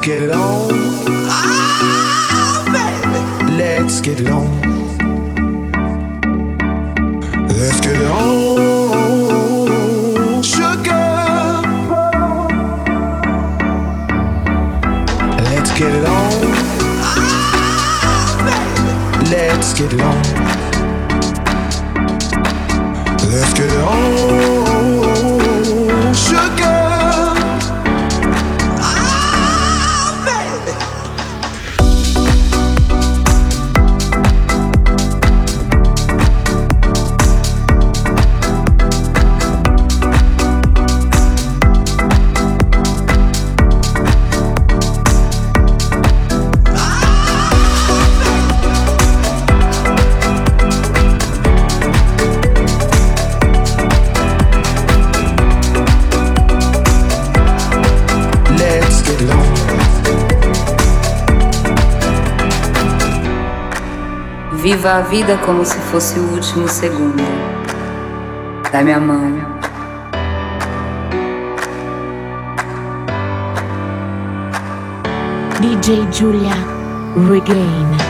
Get it on. Ah, baby. Let's get it on. Viva a vida como se fosse o último segundo. Dá-me a mão. DJ Julia Regain.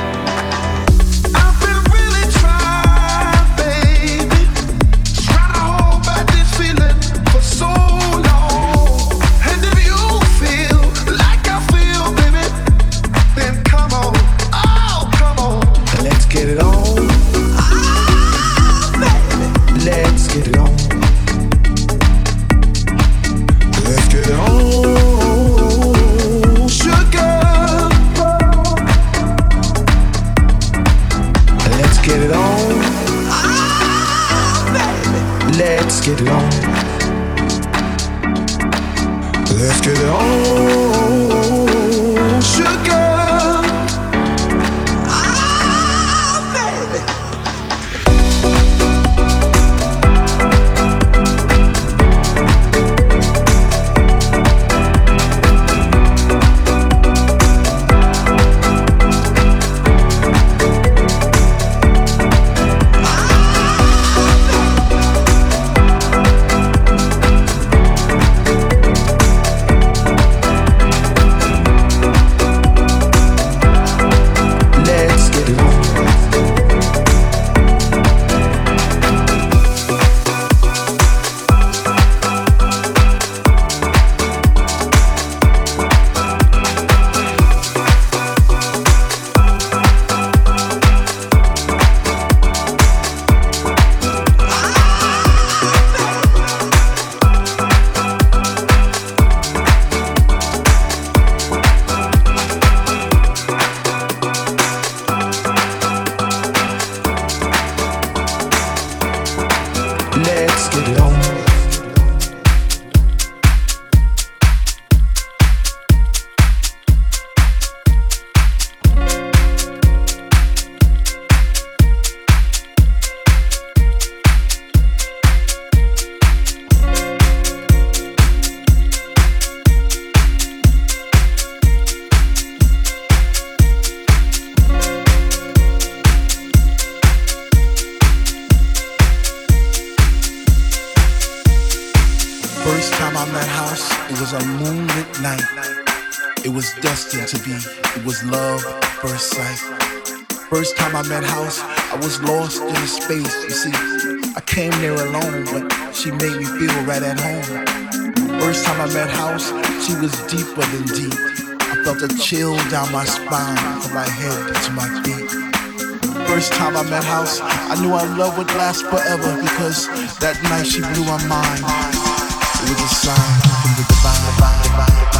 Down my spine from my head to my feet. First time I met House, I knew our love would last forever because that night she blew my mind. It was a sign from the divine. divine, divine, divine.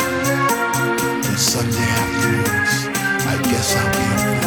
Sunday afternoons. I guess I'll be a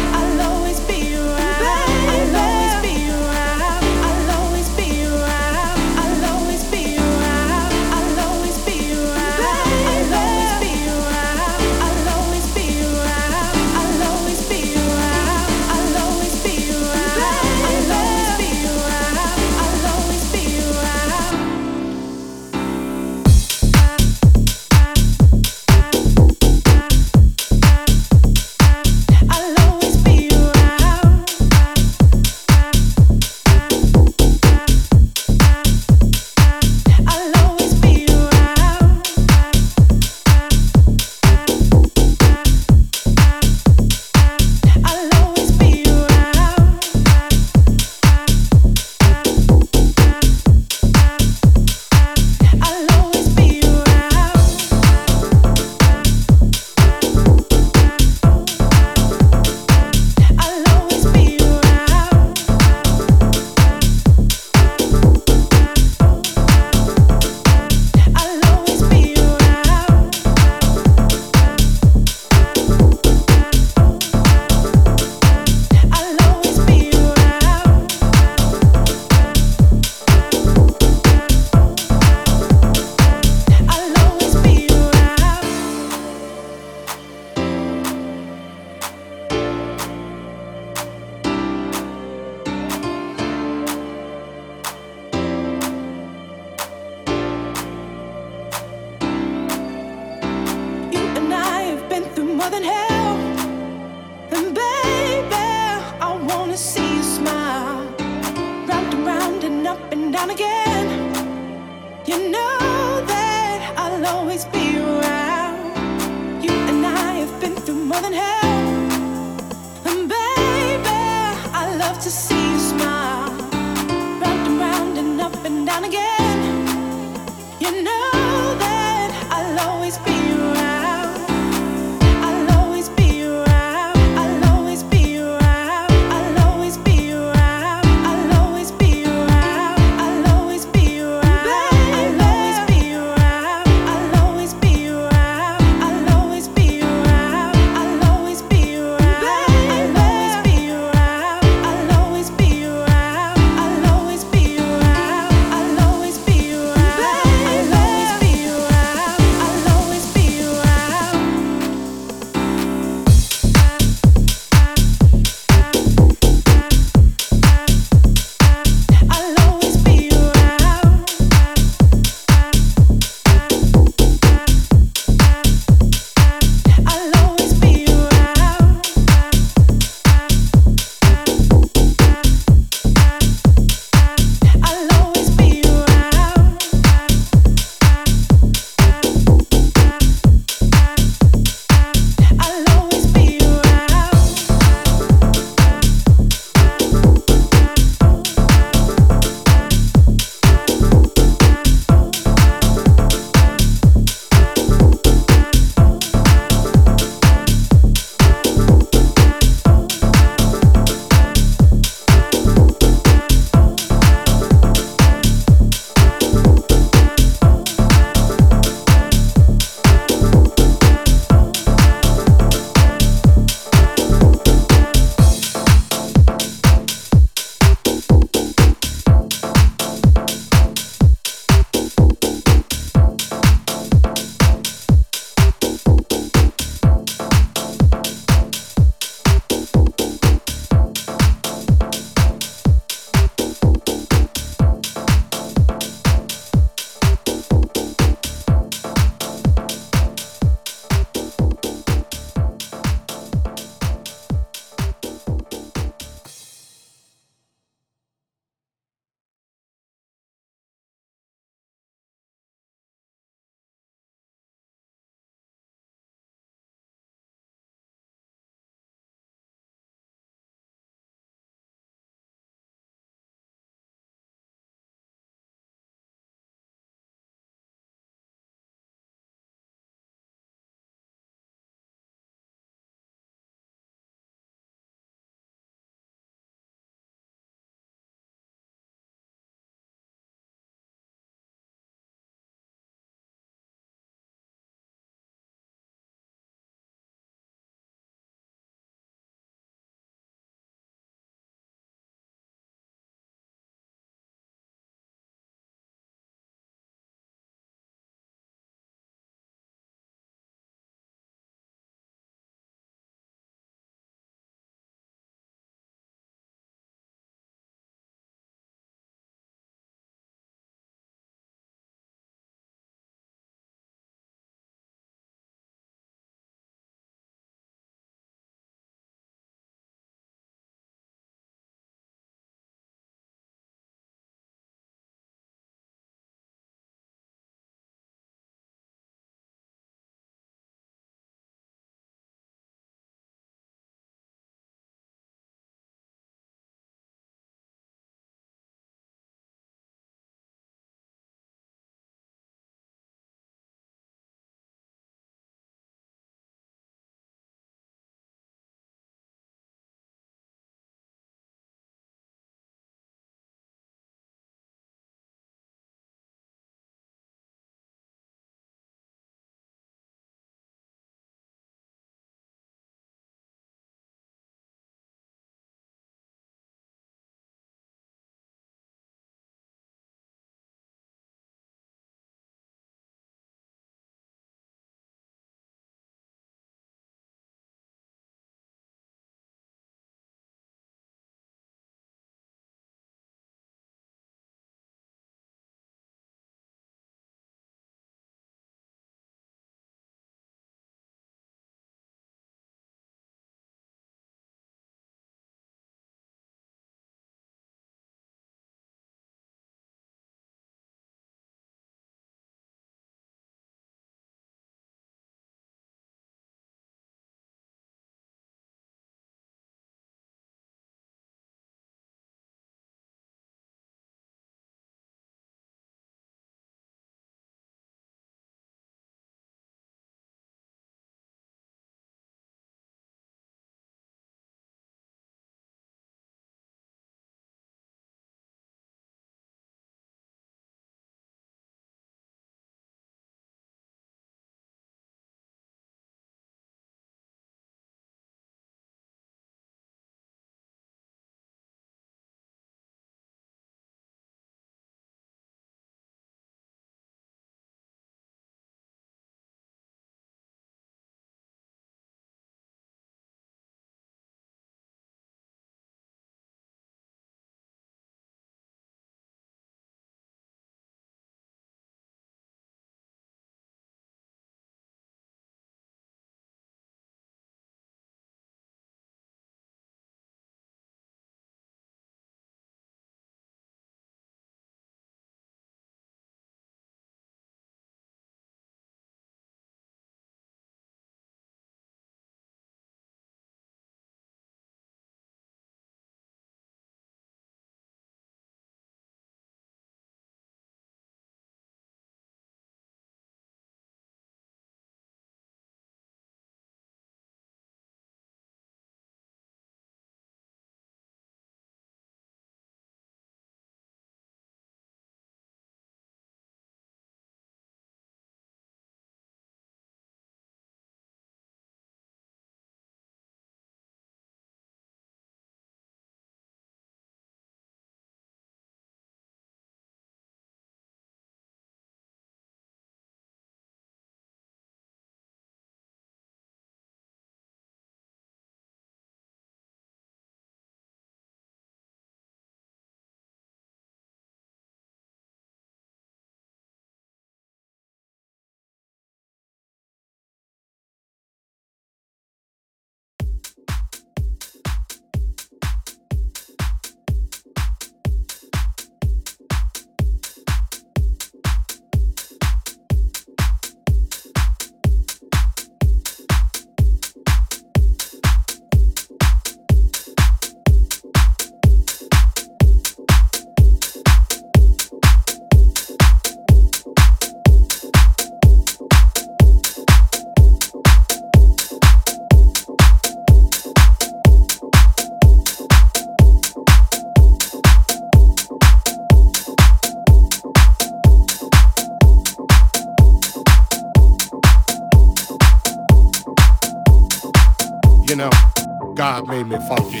Made me funky.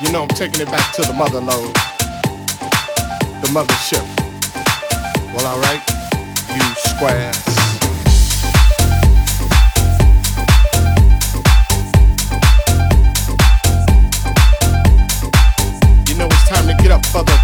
You know, I'm taking it back to the mother load, the mothership. Well, alright, you squares. You know, it's time to get up for the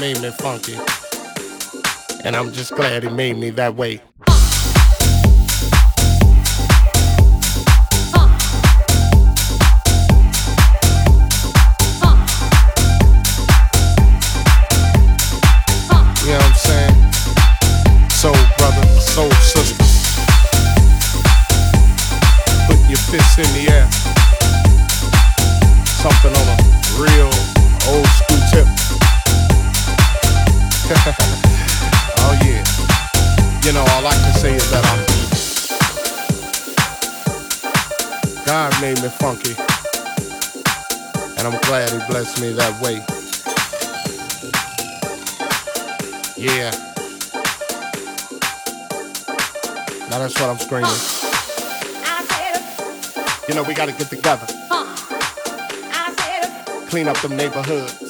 made me funky. And I'm just glad he made me that way. oh yeah. You know, all I can say is that I'm God made me funky. And I'm glad he blessed me that way. Yeah. Now that's what I'm screaming. You know, we gotta get together. Clean up them neighborhoods.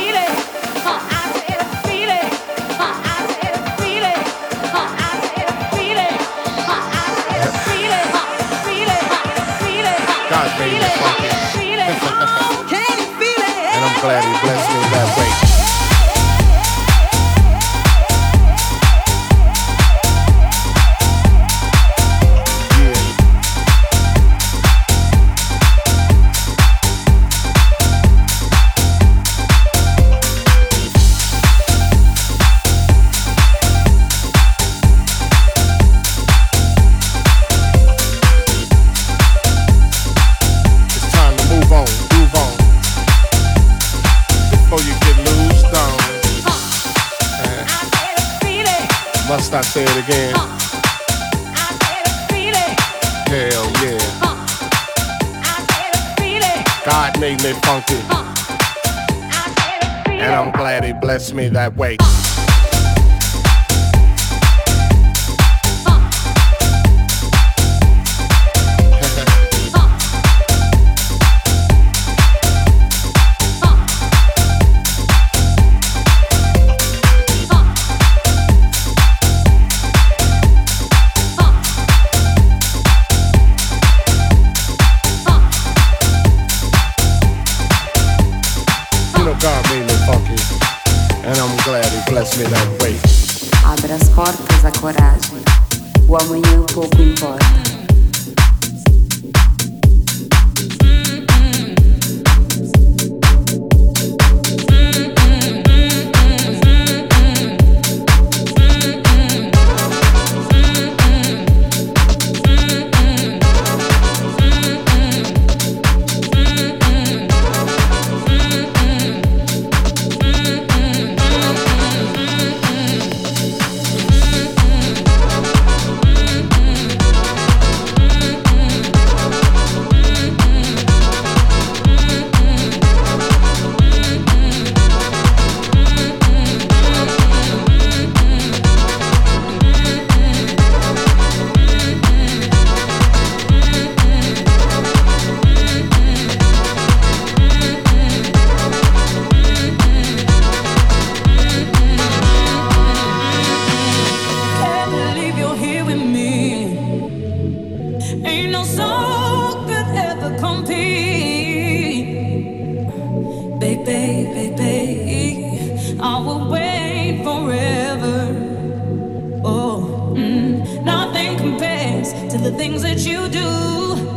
glad he blessed me that say it again? Hell yeah. God made me funky. And I'm glad he blessed me that way. Abra as portas à coragem. O amanhã pouco importa. Whenever that you down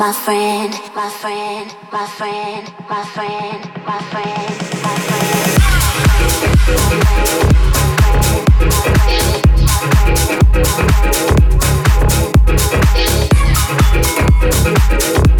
my friend, my friend, my friend, my friend, my friend, my Whenever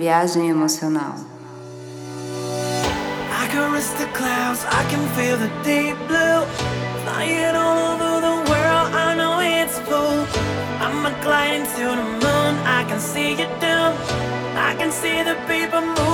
Viagem emocional. I can risk the clouds, I can feel the deep blue. Flying all over the world, I know it's full. I'm a gliding to the moon, I can see you down. I can see the people moving,